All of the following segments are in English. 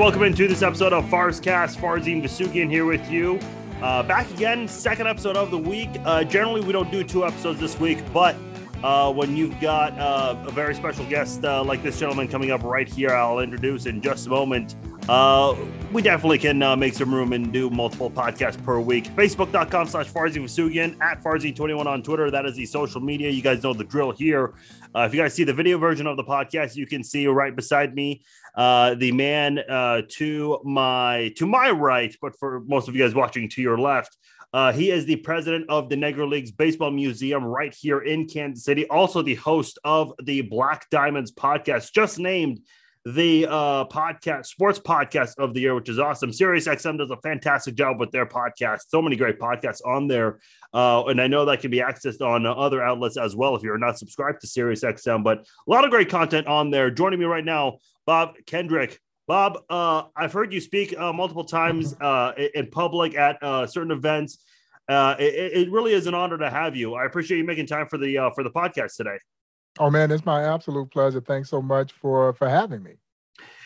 welcome into this episode of Farzcast. Farzin Vousoughian here with you. Uh, back again, second episode of the week. Uh, generally, we don't do two episodes this week, but uh, when you've got uh, a very special guest uh, like this gentleman coming up right here, I'll introduce in just a moment. Uh, we definitely can uh, make some room and do multiple podcasts per week. Facebook.com slash Farzin Vousoughian, at Farzin21 on Twitter. That is the social media. You guys know the drill here. Uh, if you guys see the video version of the podcast, you can see right beside me uh, the man uh, to my to my right, but for most of you guys watching to your left. Uh, he is the president of the Negro Leagues Baseball Museum right here in Kansas City. Also, the host of the Black Diamonds podcast, just named the uh, podcast, sports podcast of the year, which is awesome. Sirius XM does a fantastic job with their podcast. So many great podcasts on there. Uh, and I know that can be accessed on uh, other outlets as well if you're not subscribed to Sirius XM, but a lot of great content on there. Joining me right now, Bob Kendrick. Bob, uh, I've heard you speak uh, multiple times uh, in public at uh, certain events. Uh, it, it, really is an honor to have you. I appreciate you making time for the uh, for the podcast today. Oh man, it's my absolute pleasure. Thanks so much for for having me.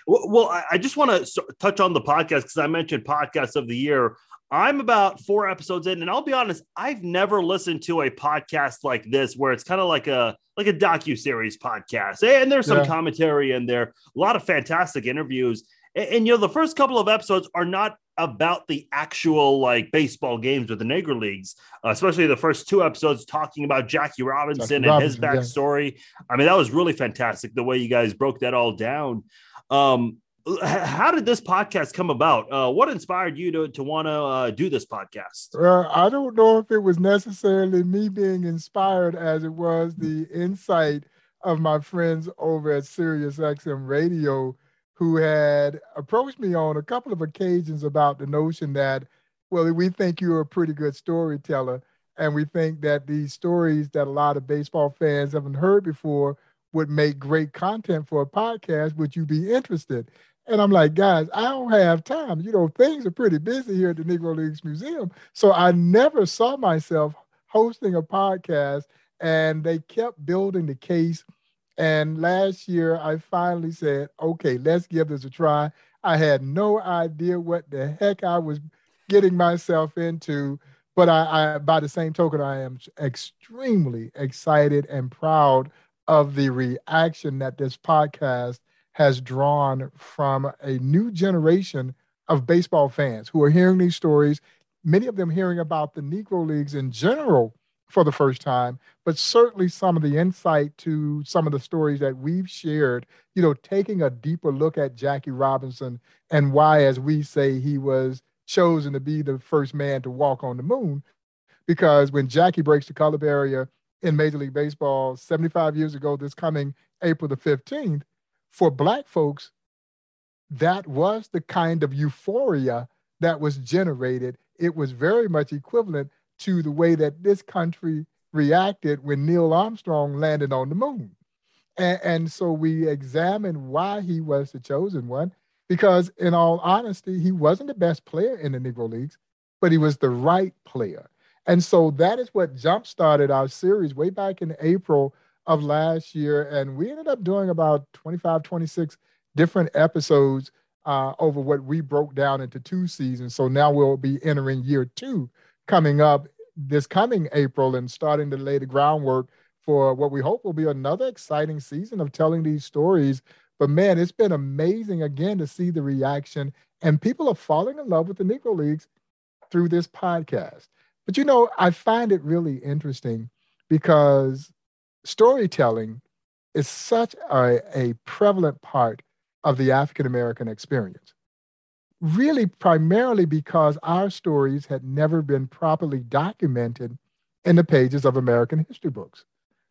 Well, I just want to touch on the podcast because I mentioned podcast of the year. I'm about four episodes in, and I'll be honest, I've never listened to a podcast like this where it's kind of like a like a docu series podcast, and there's some yeah. commentary in there, a lot of fantastic interviews. And, and, you know, the first couple of episodes are not about the actual like baseball games with the Negro Leagues, uh, especially the first two episodes talking about Jackie Robinson Jackie and Robinson, his backstory. Yeah. I mean, that was really fantastic the way you guys broke that all down. Um, how did this podcast come about? Uh, what inspired you to, to want to uh, do this podcast? Uh, I don't know if it was necessarily me being inspired as it was the insight of my friends over at Sirius XM Radio who had approached me on a couple of occasions about the notion that, well, we think you're a pretty good storyteller. And we think that these stories that a lot of baseball fans haven't heard before would make great content for a podcast. Would you be interested? And I'm like, guys, I don't have time. You know, things are pretty busy here at the Negro Leagues Museum. So I never saw myself hosting a podcast. And they kept building the case and last year, I finally said, okay, let's give this a try. I had no idea what the heck I was getting myself into. But I, I, by the same token, I am extremely excited and proud of the reaction that this podcast has drawn from a new generation of baseball fans who are hearing these stories, many of them hearing about the Negro Leagues in general for the first time, but certainly some of the insight to some of the stories that we've shared, you know, taking a deeper look at Jackie Robinson and why, as we say, he was chosen to be the first man to walk on the moon. Because when Jackie breaks the color barrier in Major League Baseball 75 years ago, this coming April the 15th, for Black folks, that was the kind of euphoria that was generated. It was very much equivalent to the way that this country reacted when Neil Armstrong landed on the moon. And, and so we examined why he was the chosen one, because in all honesty, he wasn't the best player in the Negro Leagues, but he was the right player. And so that is what jump started our series way back in April of last year. And we ended up doing about 25, 26 different episodes uh, over what we broke down into two seasons. So now we'll be entering year two coming up this coming April and starting to lay the groundwork for what we hope will be another exciting season of telling these stories. But man, it's been amazing again to see the reaction, and people are falling in love with the Negro Leagues through this podcast. But you know, I find it really interesting because storytelling is such a, a prevalent part of the African American experience really primarily because our stories had never been properly documented in the pages of American history books.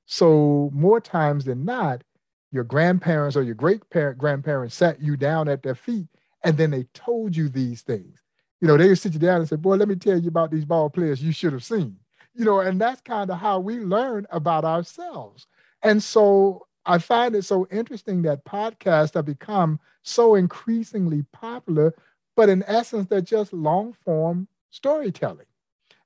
So, more times than not, your grandparents or your great parent grandparents sat you down at their feet and then they told you these things. You know, they would sit you down and say, Boy, let me tell you about these ball players you should have seen. You know, and that's kind of how we learn about ourselves. And so I find it so interesting that podcasts have become so increasingly popular but in essence, they're just long form storytelling.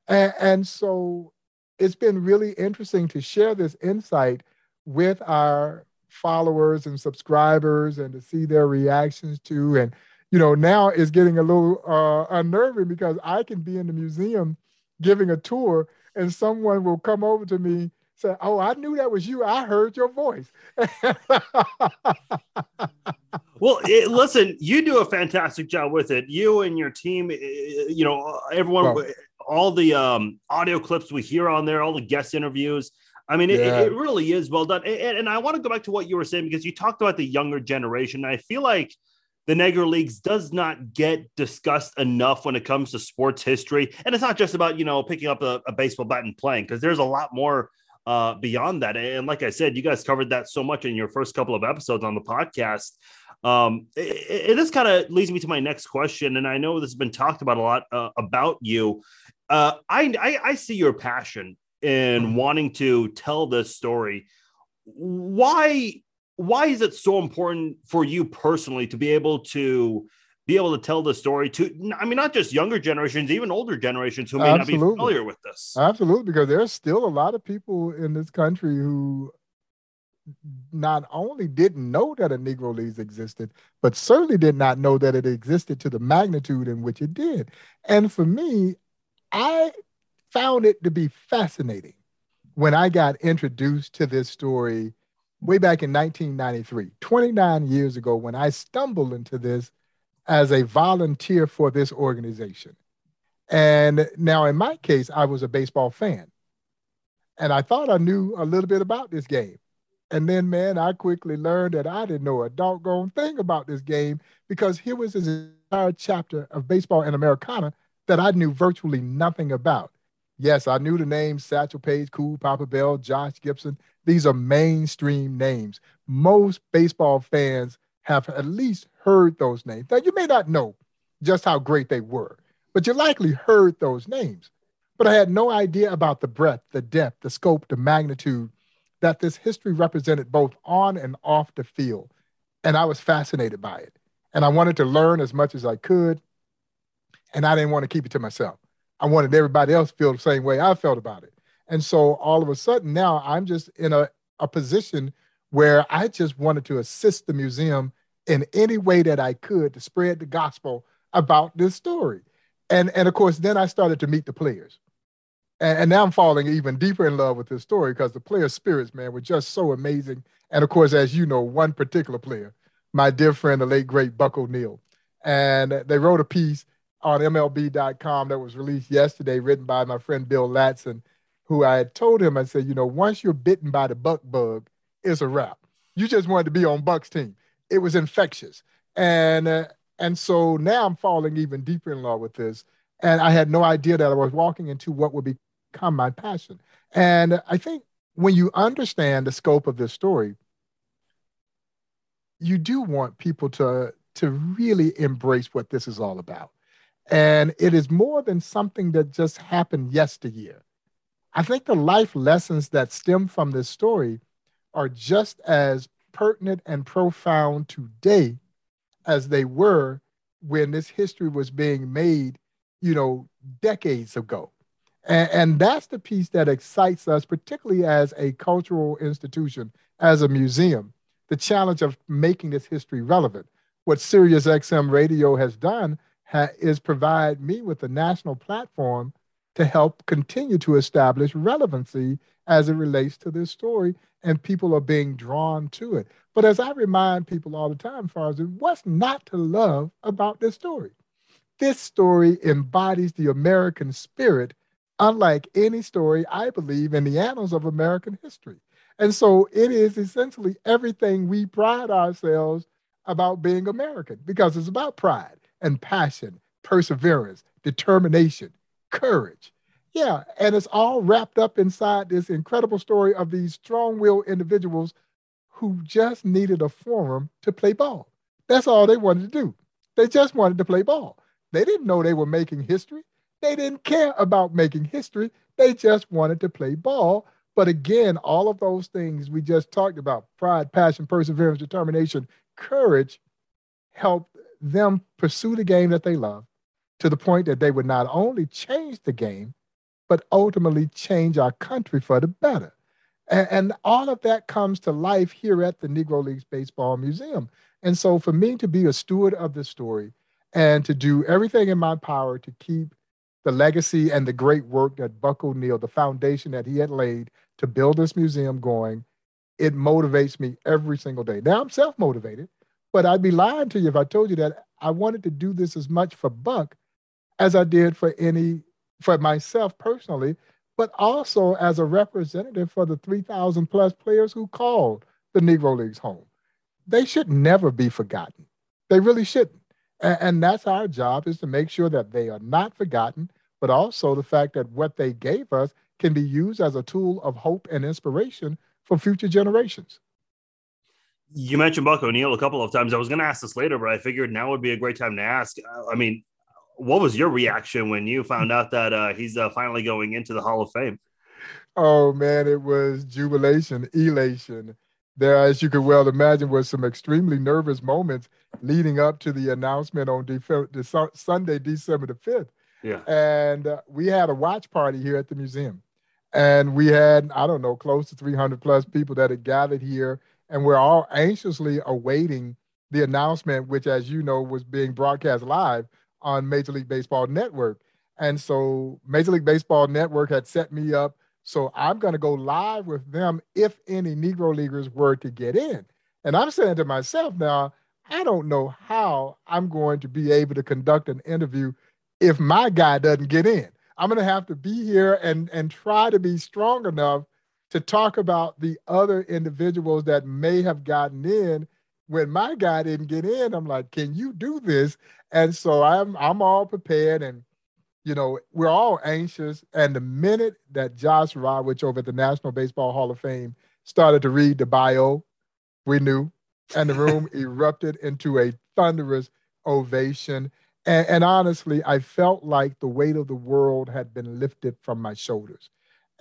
And, and so it's been really interesting to share this insight with our followers and subscribers and to see their reactions to and you know, now is getting a little uh, unnerving because I can be in the museum giving a tour and someone will come over to me say, "Oh, I knew that was you. I heard your voice." well, it, listen, you do a fantastic job with it. You and your team, you know, everyone, well, all the um, audio clips we hear on there, all the guest interviews. I mean, yeah. it, it, really is well done. And, and I want to go back to what you were saying because you talked about the younger generation. I feel like the Negro Leagues does not get discussed enough when it comes to sports history. And it's not just about, you know, picking up a, a baseball bat and playing, because there's a lot more uh, beyond that. And like I said, you guys covered that so much in your first couple of episodes on the podcast. Um, it, it this kind of leads me to my next question. And I know this has been talked about a lot uh, about you. Uh, I, I, I see your passion in wanting to tell this story. Why why is it so important for you personally to be able to be able to tell the story to i mean not just younger generations even older generations who may Absolutely. not be familiar with this Absolutely, because there's still a lot of people in this country who not only didn't know that a Negro Leagues existed, but certainly did not know that it existed to the magnitude in which it did. And for me, I found it to be fascinating when I got introduced to this story way back in 1993, 29 years ago, when I stumbled into this as a volunteer for this organization. And now, in my case, I was a baseball fan. And I thought I knew a little bit about this game. And then, man, I quickly learned that I didn't know a doggone thing about this game because here was this entire chapter of baseball and Americana that I knew virtually nothing about. Yes, I knew the names Satchel Paige, Cool, Papa Bell, Josh Gibson. These are mainstream names. Most baseball fans have at least heard those names. Now, you may not know just how great they were, but you likely heard those names. But I had no idea about the breadth, the depth, the scope, the magnitude that this history represented both on and off the field. And I was fascinated by it. And I wanted to learn as much as I could. And I didn't want to keep it to myself. I wanted everybody else to feel the same way I felt about it. And so all of a sudden now I'm just in a, a position where I just wanted to assist the museum in any way that I could to spread the gospel about this story. And, and of course, then I started to meet the players. And, and now I'm falling even deeper in love with this story because the player spirits, man, were just so amazing. And of course, as you know, one particular player, my dear friend, the late great Buck O'Neil. And they wrote a piece on MLB.com that was released yesterday, written by my friend Bill Ladson, who I had told him, I said, you know, once you're bitten by the buck bug, it's a wrap. You just wanted to be on Buck's team. It was infectious. And uh, and so now I'm falling even deeper in love with this. And I had no idea that I was walking into what would become my passion. And I think when you understand the scope of this story, you do want people to to really embrace what this is all about. And it is more than something that just happened yesteryear. I think the life lessons that stem from this story are just as pertinent and profound today as they were when this history was being made, you know, decades ago. And, and, that's the piece that excites us, particularly as a cultural institution, as a museum, the challenge of making this history relevant. What Sirius XM Radio has done ha- is provide me with a national platform to help continue to establish relevancy as it relates to this story, and people are being drawn to it. But as I remind people all the time, Farzan, what's not to love about this story? This story embodies the American spirit, unlike any story I believe in the annals of American history. And so it is essentially everything we pride ourselves about being American because it's about pride and passion, perseverance, determination, courage. Yeah, and it's all wrapped up inside this incredible story of these strong willed individuals who just needed a forum to play ball. That's all they wanted to do. They just wanted to play ball. They didn't know they were making history. They didn't care about making history. They just wanted to play ball. But again, all of those things we just talked about pride, passion, perseverance, determination, courage helped them pursue the game that they love to the point that they would not only change the game, but ultimately change our country for the better. And, and all of that comes to life here at the Negro Leagues Baseball Museum. And so for me to be a steward of this story and to do everything in my power to keep the legacy and the great work that Buck O'Neil, the foundation that he had laid to build this museum going, it motivates me every single day. Now I'm self motivated, but I'd be lying to you if I told you that I wanted to do this as much for Buck as I did for any, for myself personally, but also as a representative for the 3,000 plus players who called the Negro Leagues home. They should never be forgotten. They really shouldn't. And, and that's our job is to make sure that they are not forgotten, but also the fact that what they gave us can be used as a tool of hope and inspiration for future generations. You mentioned Buck O'Neil a couple of times. I was going to ask this later, but I figured now would be a great time to ask. I mean, what was your reaction when you found out that uh, he's uh, finally going into the Hall of Fame? Oh man, it was jubilation, elation. There, as you could well imagine, was some extremely nervous moments leading up to the announcement on de- de- Sunday, December the fifth. Yeah, and uh, we had a watch party here at the museum, and we had I don't know close to 300 plus people that had gathered here, and we're all anxiously awaiting the announcement, which, as you know, was being broadcast live on Major League Baseball Network. And so Major League Baseball Network had set me up. So I'm going to go live with them if any Negro Leaguers were to get in. And I'm saying to myself now, I don't know how I'm going to be able to conduct an interview if my guy doesn't get in. I'm going to have to be here and, and try to be strong enough to talk about the other individuals that may have gotten in when my guy didn't get in. I'm like, can you do this? And so I'm I'm all prepared and you know, we're all anxious. And the minute that Josh Rawitsch over at the National Baseball Hall of Fame started to read the bio, we knew. And the room erupted into a thunderous ovation. And, and, honestly, I felt like the weight of the world had been lifted from my shoulders.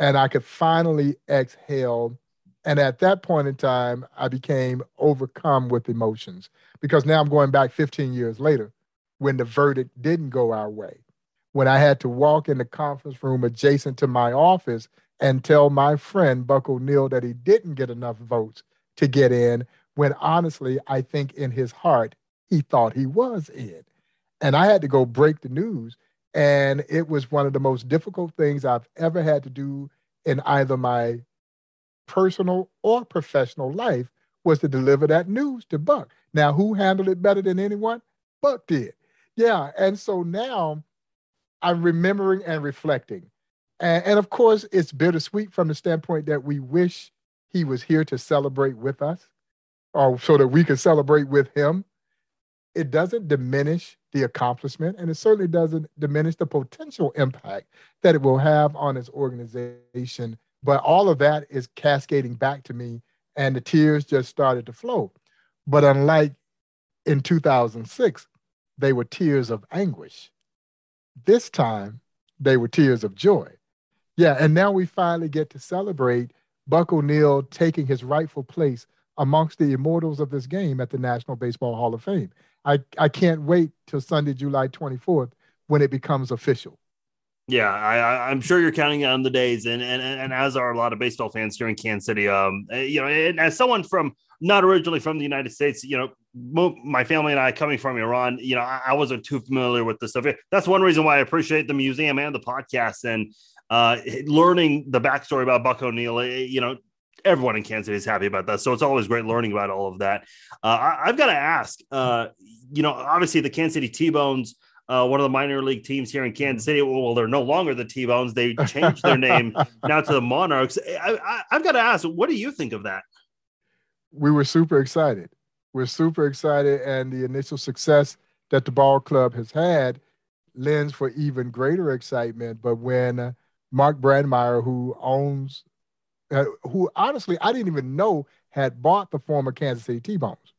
And I could finally exhale. And at that point in time, I became overcome with emotions because now I'm going back 15 years later when the verdict didn't go our way. When I had to walk in the conference room adjacent to my office and tell my friend Buck O'Neil that he didn't get enough votes to get in, when honestly, I think in his heart, he thought he was in. And I had to go break the news. And it was one of the most difficult things I've ever had to do in either my personal or professional life was to deliver that news to Buck. Now, who handled it better than anyone? Buck did. Yeah. And so now I'm remembering and reflecting. And, and of course, it's bittersweet from the standpoint that we wish he was here to celebrate with us or so that we could celebrate with him. It doesn't diminish the accomplishment, and it certainly doesn't diminish the potential impact that it will have on his organization. But all of that is cascading back to me, and the tears just started to flow. But unlike in 2006, they were tears of anguish. This time, they were tears of joy. Yeah, and now we finally get to celebrate Buck O'Neil taking his rightful place amongst the immortals of this game at the National Baseball Hall of Fame. I, I can't wait till Sunday, July 24th, when it becomes official. Yeah, I, I'm sure you're counting on the days, and, and and as are a lot of baseball fans here in Kansas City. Um, eh, you know, and as someone from not originally from the United States, you know, my family and I coming from Iran, you know, I, I wasn't too familiar with the stuff. That's one reason why I appreciate the museum and the podcast and uh, learning the backstory about Buck O'Neil. Eh, you know, everyone in Kansas City is happy about that, so it's always great learning about all of that. Uh, I, have got to ask, uh, you know, obviously the Kansas City T Bones uh, one of the minor league teams here in Kansas City. Well, they're no longer the T Bones. They changed their name now to the Monarchs. I, have got to ask, what do you think of that? We were super excited. We're super excited, and the initial success that the ball club has had lends for even greater excitement. But when uh, Mark Brandmeyer, who owns, uh, who honestly I didn't even know had bought the former Kansas City T Bones.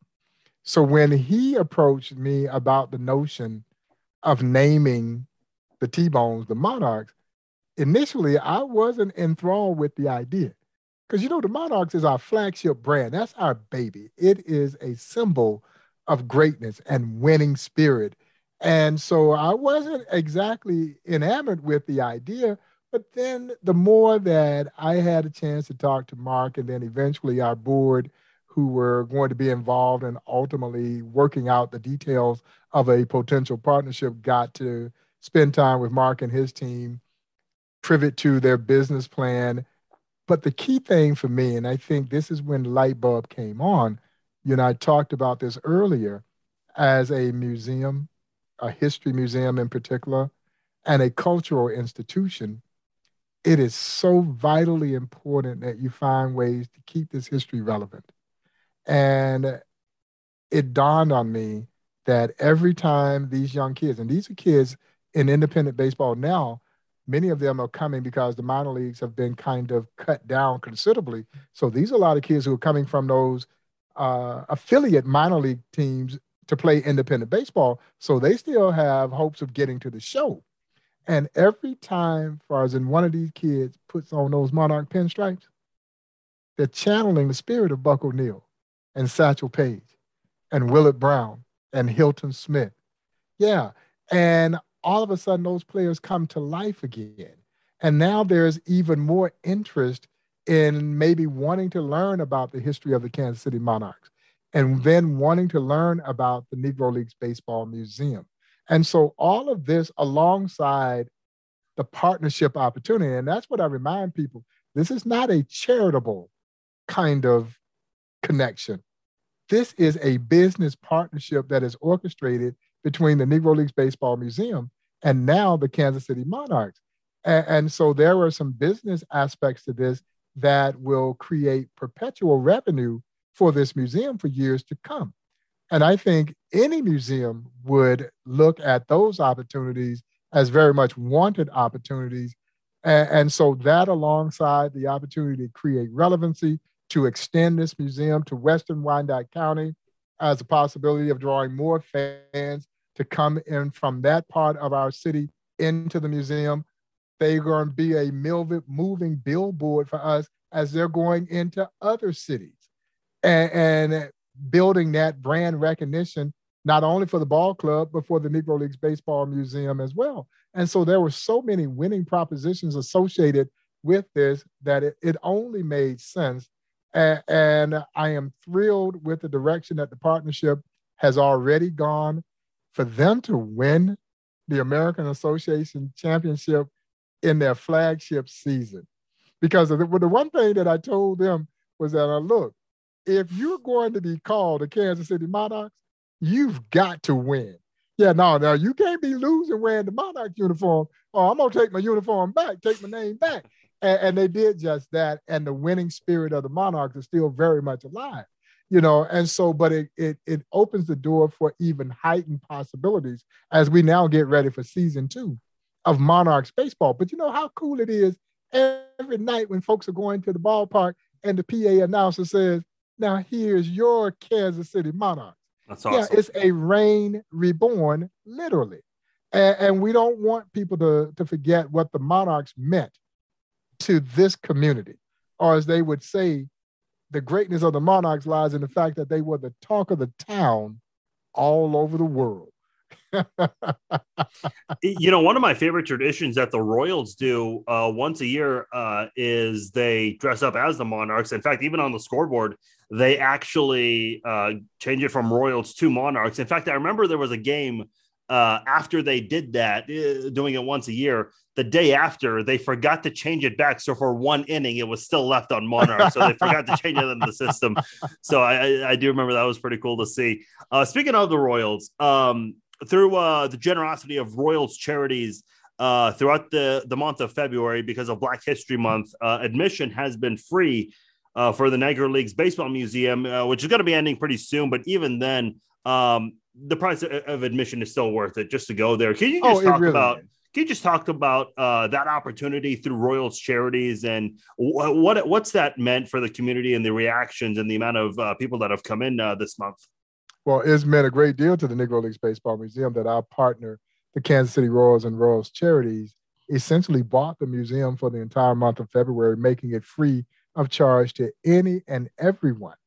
So when he approached me about the notion of naming the T-Bones the Monarchs, initially I wasn't enthralled with the idea. Because you know, the Monarchs is our flagship brand. That's our baby. It is a symbol of greatness and winning spirit. And so I wasn't exactly enamored with the idea. But then the more that I had a chance to talk to Mark and then eventually our board, who were going to be involved in ultimately working out the details of a potential partnership got to spend time with Mark and his team, pivot to their business plan. But the key thing for me, and I think this is when light bulb came on, you know, I talked about this earlier as a museum, a history museum in particular, and a cultural institution, it is so vitally important that you find ways to keep this history relevant. And it dawned on me that every time these young kids, and these are kids in independent baseball now, many of them are coming because the minor leagues have been kind of cut down considerably. So these are a lot of kids who are coming from those uh, affiliate minor league teams to play independent baseball. So they still have hopes of getting to the show. And every time, far as in one of these kids puts on those monarch pinstripes, they're channeling the spirit of Buck O'Neil and Satchel Paige and Willard Brown and Hilton Smith. Yeah. And all of a sudden, those players come to life again. And now there's even more interest in maybe wanting to learn about the history of the Kansas City Monarchs and then wanting to learn about the Negro Leagues Baseball Museum. And so all of this alongside the partnership opportunity, and that's what I remind people this is not a charitable kind of connection. This is a business partnership that is orchestrated between the Negro Leagues Baseball Museum and now the Kansas City Monarchs. And, and so there are some business aspects to this that will create perpetual revenue for this museum for years to come. And I think any museum would look at those opportunities as very much wanted opportunities. And, and, so that alongside the opportunity to create relevancy, to extend this museum to Western Wyandotte County as a possibility of drawing more fans to come in from that part of our city into the museum. They're going to be a moving billboard for us as they're going into other cities and, and building that brand recognition not only for the ball club but for the negro leagues baseball museum as well and so there were so many winning propositions associated with this that it, it only made sense and, and i am thrilled with the direction that the partnership has already gone for them to win the american association championship in their flagship season because the, the one thing that i told them was that uh, look if you're going to be called the Kansas City Monarchs, you've got to win. Yeah, no, no, you can't be losing wearing the Monarch uniform. Oh, I'm gonna take my uniform back, take my name back. And, and, they did just that. And the winning spirit of the Monarchs is still very much alive, you know. And so, but it it it opens the door for even heightened possibilities as we now get ready for season two of Monarchs baseball. But you know how cool it is every night when folks are going to the ballpark and the PA announcer says, now here's your Kansas City Monarchs. That's awesome. Yeah, it's a reign reborn, literally. And, and we don't want people to, to forget what the Monarchs meant to this community. Or as they would say, the greatness of the Monarchs lies in the fact that they were the talk of the town all over the world you know, one of my favorite traditions that the Royals do uh, once a year uh, is they dress up as the Monarchs. In fact, even on the scoreboard, they actually uh, change it from Royals to Monarchs. In fact, I remember there was a game uh, after they did that, uh, doing it once a year. The day after, they forgot to change it back. So for one inning, it was still left on Monarch. So they forgot to change it in the system. So I, I, do remember that was pretty cool to see. Uh, speaking of the Royals, um, through uh, the generosity of Royals charities uh, throughout the, the month of February, because of Black History Month, uh, admission has been free uh, for the Negro Leagues Baseball Museum, uh, which is going to be ending pretty soon. But even then, um, the price of admission is still worth it just to go there. Can you just oh, talk really about? Is. Can you just talk about uh, that opportunity through Royals Charities and wh- what what's that meant for the community and the reactions and the amount of uh, people that have come in uh, this month? Well, it's meant a great deal to the Negro Leagues Baseball Museum that our partner, the Kansas City Royals and Royals Charities, essentially bought the museum for the entire month of February, making it free of charge to any and everyone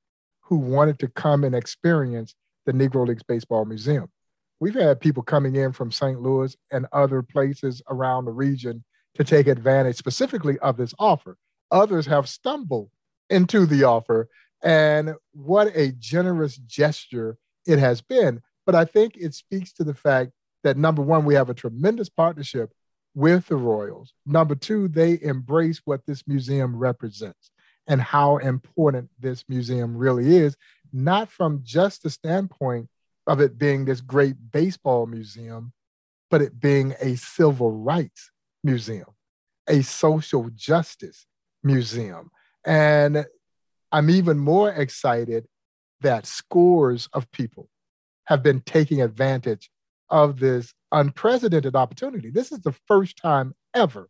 who wanted to come and experience the Negro Leagues Baseball Museum. We've had people coming in from St. Louis and other places around the region to take advantage specifically of this offer. Others have stumbled into the offer And what a generous gesture it has been. But I think it speaks to the fact that number one, we have a tremendous partnership with the Royals. Number two, they embrace what this museum represents and how important this museum really is, not from just the standpoint of it being this great baseball museum, but it being a civil rights museum, a social justice museum. And I'm even more excited that scores of people have been taking advantage of this unprecedented opportunity. This is the first time ever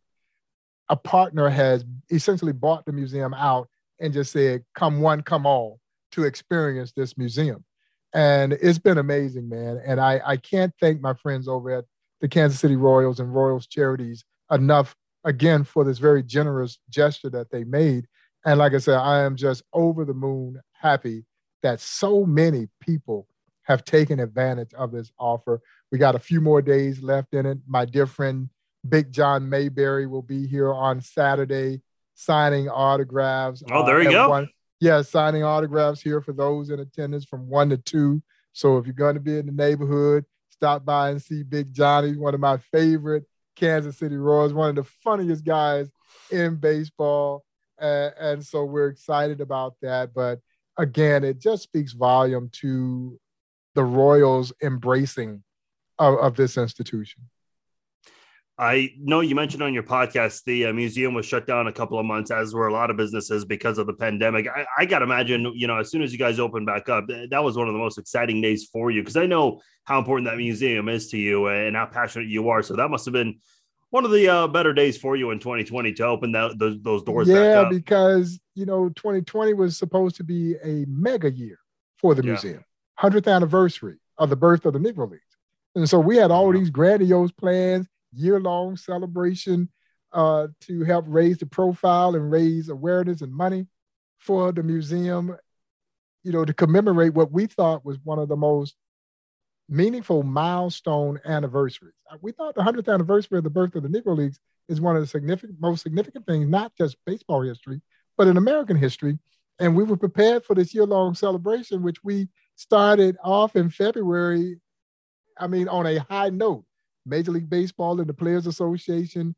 a partner has essentially bought the museum out and just said, come one, come all to experience this museum. And it's been amazing, man. And I, I can't thank my friends over at the Kansas City Royals and Royals Charities enough, again, for this very generous gesture that they made. And like I said, I am just over the moon happy that so many people have taken advantage of this offer. We got a few more days left in it. My dear friend Big John Mayberry will be here on Saturday signing autographs. Oh, there you uh, go. One, yeah, signing autographs here for those in attendance from one to two. So if you're going to be in the neighborhood, stop by and see Big Johnny, one of my favorite Kansas City Royals, one of the funniest guys in baseball. Uh, and so we're excited about that. But again, it just speaks volume to the Royals embracing of, of this institution. I know you mentioned on your podcast the uh, museum was shut down a couple of months, as were a lot of businesses because of the pandemic. I, I got to imagine, you know, as soon as you guys opened back up, that was one of the most exciting days for you because I know how important that museum is to you and how passionate you are. So that must have been one of the uh, better days for you in 2020 to open that, those, those doors. Yeah, because you know 2020 was supposed to be a mega year for the yeah. museum, 100th anniversary of the birth of the Negro Leagues, and so we had all these grandiose plans year long celebration uh, to help raise the profile and raise awareness and money for the museum, you know, to commemorate what we thought was one of the most meaningful milestone anniversaries. Uh, we thought the 100th anniversary of the birth of the Negro Leagues is one of the significant, most significant things, not just baseball history, but in American history. And we were prepared for this year long celebration, which we started off in February. I mean, on a high note. Major League Baseball and the Players Association,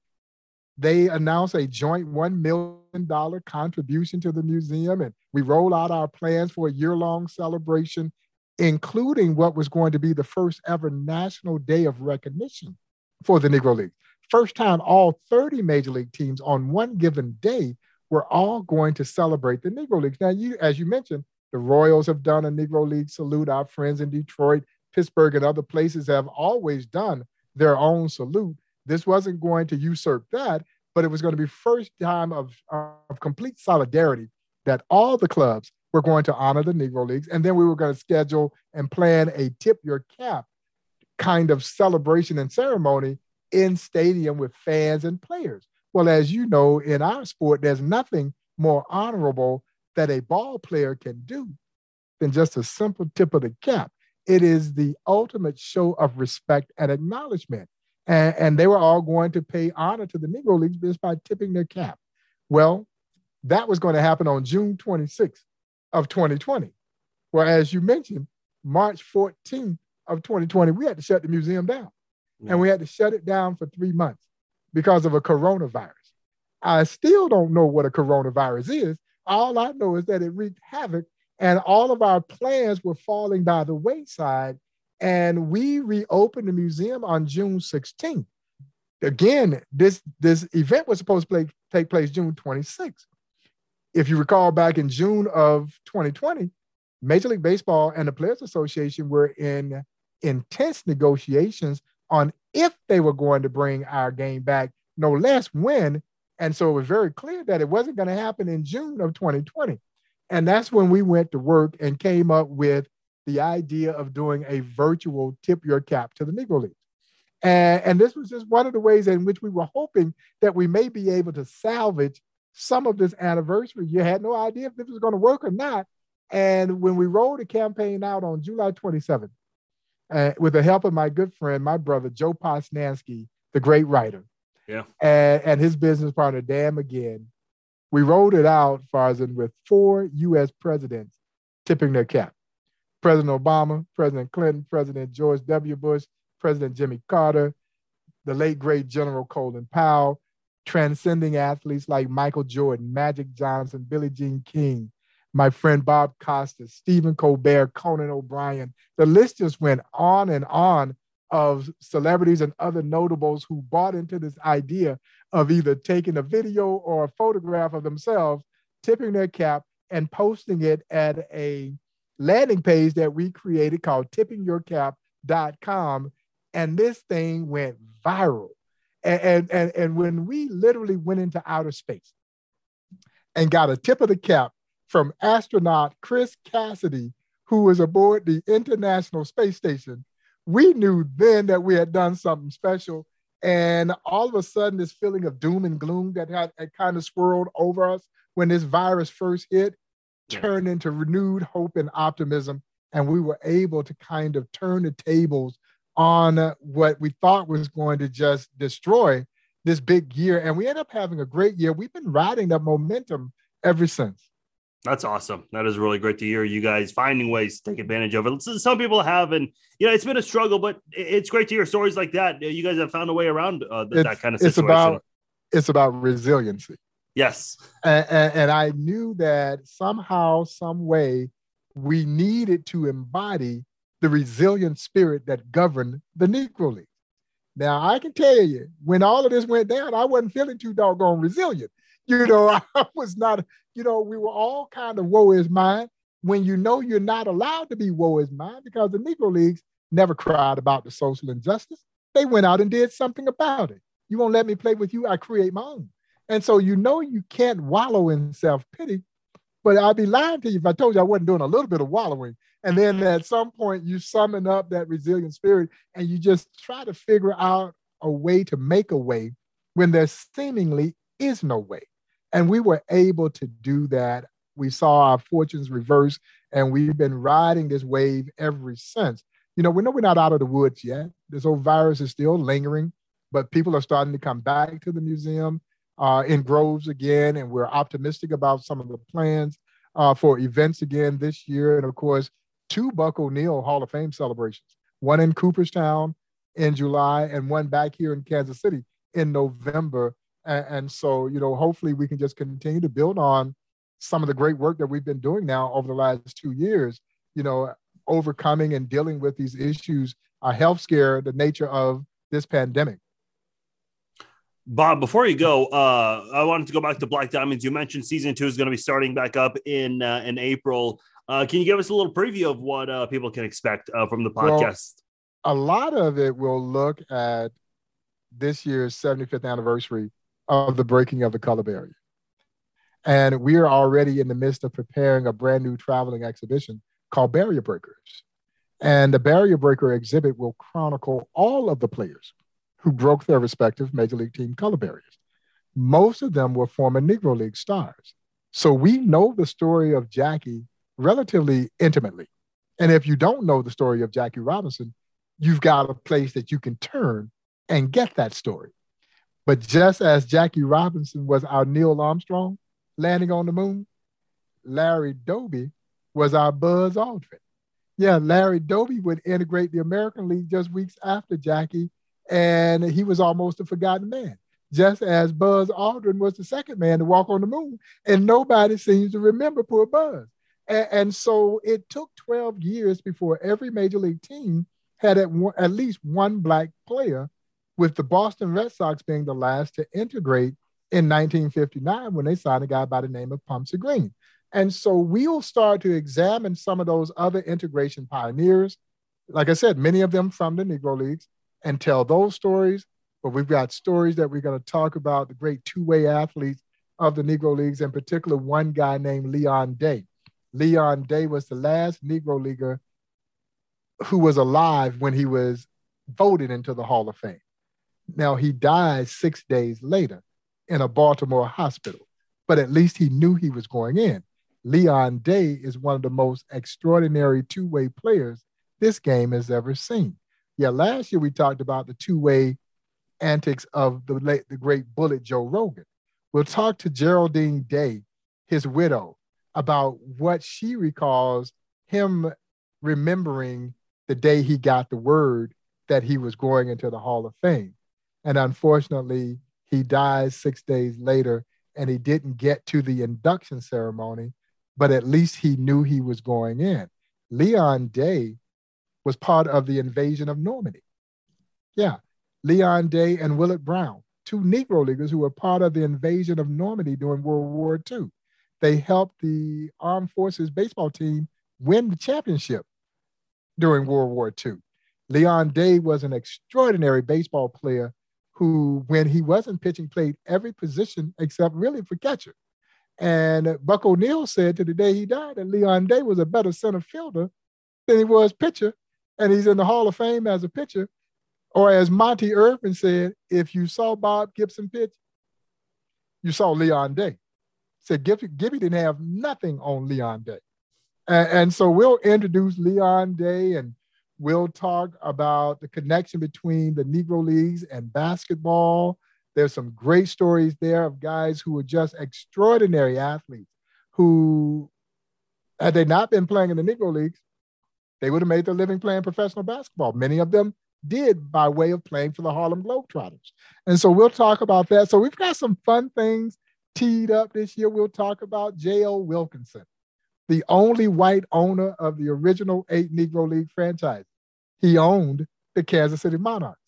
they announced a joint $1 million contribution to the museum. And we roll out our plans for a year long celebration, including what was going to be the first ever National Day of Recognition for the Negro League. First time all 30 Major League teams on one given day were all going to celebrate the Negro Leagues. Now, you, as you mentioned, the Royals have done a Negro League salute. Our friends in Detroit, Pittsburgh, and other places have always done their own salute. This wasn't going to usurp that, but it was going to be first time of, of complete solidarity that all the clubs were going to honor the Negro Leagues. And then we were going to schedule and plan a tip your cap kind of celebration and ceremony in stadium with fans and players. Well, as you know, in our sport, there's nothing more honorable that a ball player can do than just a simple tip of the cap. It is the ultimate show of respect and acknowledgement. And, and they were all going to pay honor to the Negro Leagues just by tipping their cap. Well, that was going to happen on June 26th of 2020. Well, as you mentioned, March 14th of 2020, we had to shut the museum down. And we had to shut it down for three months because of a coronavirus. I still don't know what a coronavirus is. All I know is that it wreaked havoc and all of our plans were falling by the wayside. And we reopened the museum on June 16th. Again, this, this event was supposed to play, take place June 26th. If you recall back in June of 2020, Major League Baseball and the Players Association were in intense negotiations on if they were going to bring our game back, no less when. And so it was very clear that it wasn't going to happen in June of 2020. And that's when we went to work and came up with the idea of doing a virtual tip your cap to the Negro Leagues. And, and this was just one of the ways in which we were hoping that we may be able to salvage some of this anniversary. You had no idea if this was going to work or not. And when we rolled the campaign out on July 27th, uh, with the help of my good friend, my brother, Joe Posnanski, the great writer, yeah, and, and his business partner, Dan McGinn, We rolled it out, Farzan, with four U.S. presidents tipping their cap. President Obama, President Clinton, President George W. Bush, President Jimmy Carter, the late great General Colin Powell, transcending athletes like Michael Jordan, Magic Johnson, Billie Jean King, my friend Bob Costas, Stephen Colbert, Conan O'Brien. The list just went on and on of celebrities and other notables who bought into this idea of either taking a video or a photograph of themselves, tipping their cap, and posting it at a landing page that we created called tippingyourcap.com. And this thing went viral. And, and, and when we literally went into outer space and got a tip of the cap from astronaut Chris Cassidy, who was aboard the International Space Station, we knew then that we had done something special. And all of a sudden, this feeling of doom and gloom that had, had kind of swirled over us when this virus first hit turned into renewed hope and optimism. And we were able to kind of turn the tables on what we thought was going to just destroy this big year. And we ended up having a great year. We've been riding that momentum ever since. That's awesome. That is really great to hear. You guys finding ways to take advantage of it. Some people have, and you know, it's been a struggle, but it's great to hear stories like that. You guys have found a way around uh, that kind of situation. It's about it's about resiliency. Yes, and, and, and I knew that somehow, some way, we needed to embody the resilient spirit that governed the Negro League. Now, I can tell you, when all of this went down, I wasn't feeling too doggone resilient. You know, I was not, you know, we were all kind of woe is mine when you know you're not allowed to be woe is mine because the Negro Leagues never cried about the social injustice. They went out and did something about it. You won't let me play with you, I create my own. And so you know you can't wallow in self pity, but I'd be lying to you if I told you I wasn't doing a little bit of wallowing. And then mm-hmm. at some point, you summon up that resilient spirit and you just try to figure out a way to make a way when there seemingly is no way. And we were able to do that. We saw our fortunes reverse, and we've been riding this wave ever since. You know, we know we're not out of the woods yet. This old virus is still lingering, but people are starting to come back to the museum uh, in Groves again, and we're optimistic about some of the plans uh, for events again this year. And of course, two Buck O'Neil Hall of Fame celebrations, one in Cooperstown in July and one back here in Kansas City in November. And, and so, you know, hopefully we can just continue to build on some of the great work that we've been doing now over the last two years, you know, overcoming and dealing with these issues, a health scare, the nature of this pandemic. Bob, before you go, uh, I wanted to go back to Black Diamonds. You mentioned season two is going to be starting back up in uh, in April. Uh, can you give us a little preview of what uh, people can expect uh, from the podcast? Well, a lot of it will look at this year's 75th anniversary of the breaking of the color barrier. And we are already in the midst of preparing a brand new traveling exhibition called Barrier Breakers. And the Barrier Breaker exhibit will chronicle all of the players who broke their respective major league team color barriers. Most of them were former Negro League stars. So we know the story of Jackie relatively intimately. And if you don't know the story of Jackie Robinson, you've got a place that you can turn and get that story. But just as Jackie Robinson was our Neil Armstrong landing on the moon, Larry Doby was our Buzz Aldrin. Yeah, Larry Doby would integrate the American League just weeks after Jackie, and he was almost a forgotten man, just as Buzz Aldrin was the second man to walk on the moon, and nobody seems to remember poor Buzz. And, and so it took 12 years before every major league team had at, at least one black player with the Boston Red Sox being the last to integrate in 1959 when they signed a guy by the name of Pumpsie Green. And so we'll start to examine some of those other integration pioneers, like I said, many of them from the Negro Leagues, and tell those stories. But we've got stories that we're going to talk about the great two way athletes of the Negro Leagues, in particular, one guy named Leon Day. Leon Day was the last Negro Leaguer who was alive when he was voted into the Hall of Fame. Now, he died six days later in a Baltimore hospital, but at least he knew he was going in. Leon Day is one of the most extraordinary two way players this game has ever seen. Yeah, last year we talked about the two way antics of the late, the great bullet Joe Rogan. We'll talk to Geraldine Day, his widow, about what she recalls him remembering the day he got the word that he was going into the Hall of Fame. And unfortunately, he dies six days later and he didn't get to the induction ceremony, but at least he knew he was going in. Leon Day was part of the invasion of Normandy. Yeah, Leon Day and Willard Brown, two Negro Leaguers who were part of the invasion of Normandy during World War II. They helped the Armed Forces baseball team win the championship during World War II. Leon Day was an extraordinary baseball player who, when he wasn't pitching, played every position except really for catcher. And Buck O'Neil said to the day he died that Leon Day was a better center fielder than he was pitcher. And he's in the Hall of Fame as a pitcher. Or as Monte Irvin said, if you saw Bob Gibson pitch, you saw Leon Day. Said Gibby, Gibby didn't have nothing on Leon Day. And, and so we'll introduce Leon Day and we'll talk about the connection between the Negro Leagues and basketball. There's some great stories there of guys who were just extraordinary athletes who, had they not been playing in the Negro Leagues, they would have made their living playing professional basketball. Many of them did by way of playing for the Harlem Globetrotters. And so we'll talk about that. So we've got some fun things teed up this year. We'll talk about J.O. Wilkinson the only white owner of the original eight Negro League franchise. He owned the Kansas City Monarchs.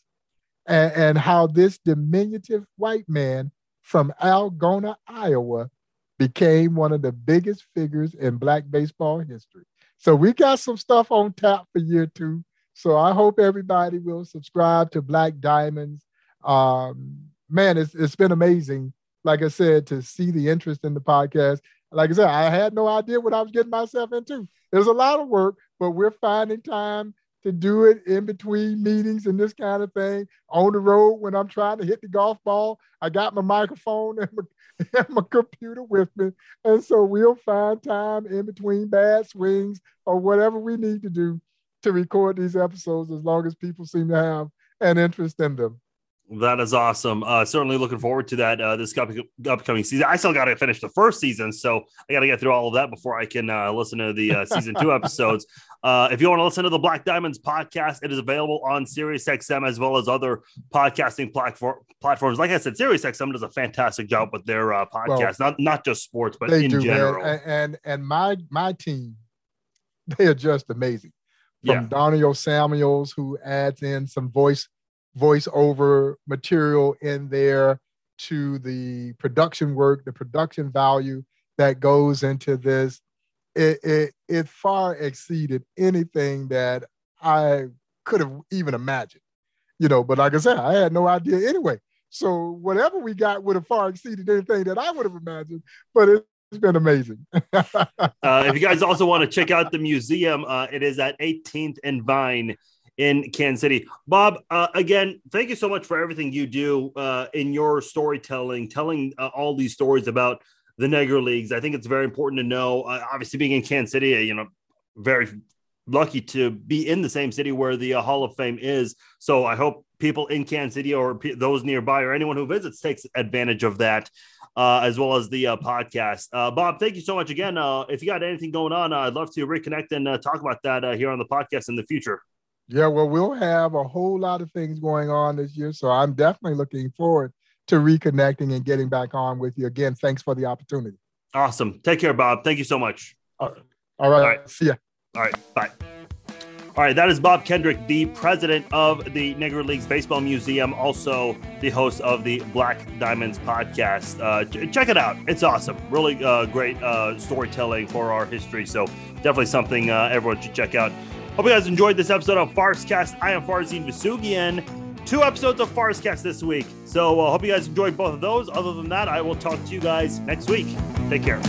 And, and how this diminutive white man from Algona, Iowa, became one of the biggest figures in Black baseball history. So we got some stuff on tap for year two. So I hope everybody will subscribe to Black Diamonds. Um, man, it's, it's been amazing, like I said, to see the interest in the podcast like I said, I had no idea what I was getting myself into. It was a lot of work, but we're finding time to do it in between meetings and this kind of thing on the road when I'm trying to hit the golf ball. I got my microphone and my, and my computer with me. And so we'll find time in between bad swings or whatever we need to do to record these episodes as long as people seem to have an interest in them. That is awesome. Uh, certainly looking forward to that uh, this upcoming season. I still got to finish the first season, so I got to get through all of that before I can uh, listen to the uh, season two episodes. Uh, if you want to listen to the Black Diamonds podcast, it is available on SiriusXM as well as other podcasting platform platforms. Like I said, SiriusXM does a fantastic job with their uh, podcast, well, not not just sports, but in do, general. And, and and my my team, they are just amazing. From yeah. Samuels, who adds in some voice voiceover material in there to the production work, the production value that goes into this. It, it, it far exceeded anything that I could have even imagined, you know. But like I said, I had no idea anyway. So whatever we got would have far exceeded anything that I would have imagined. But it, it's been amazing. uh, if you guys also want to check out the museum, uh, it is at 18th and Vine in Kansas City. Bob, uh, again, thank you so much for everything you do uh, in your storytelling, telling uh, all these stories about the Negro Leagues. I think it's very important to know. Uh, obviously, being in Kansas City, uh, you know, very lucky to be in the same city where the uh, Hall of Fame is. So I hope people in Kansas City or p- those nearby or anyone who visits takes advantage of that. Uh, as well as the uh, podcast. Uh, Bob, thank you so much again. if you got anything going on, I'd love to reconnect and talk about that here on the podcast in the future. Yeah, well, we'll have a whole lot of things going on this year. So I'm definitely looking forward to reconnecting and getting back on with you. Again, thanks for the opportunity. Awesome. Take care, Bob. Thank you so much. All right. All right. All right. See ya. All right. Bye. All right, that is Bob Kendrick, the president of the Negro Leagues Baseball Museum, also the host of the Black Diamonds podcast. Uh, check it out; it's awesome. Really uh, great uh, storytelling for our history. So definitely something uh, everyone should check out. Hope you guys enjoyed this episode of Farzcast. I am Farzin Vousoughian. Two episodes of Farzcast this week. So I uh, hope you guys enjoyed both of those. Other than that, I will talk to you guys next week. Take care.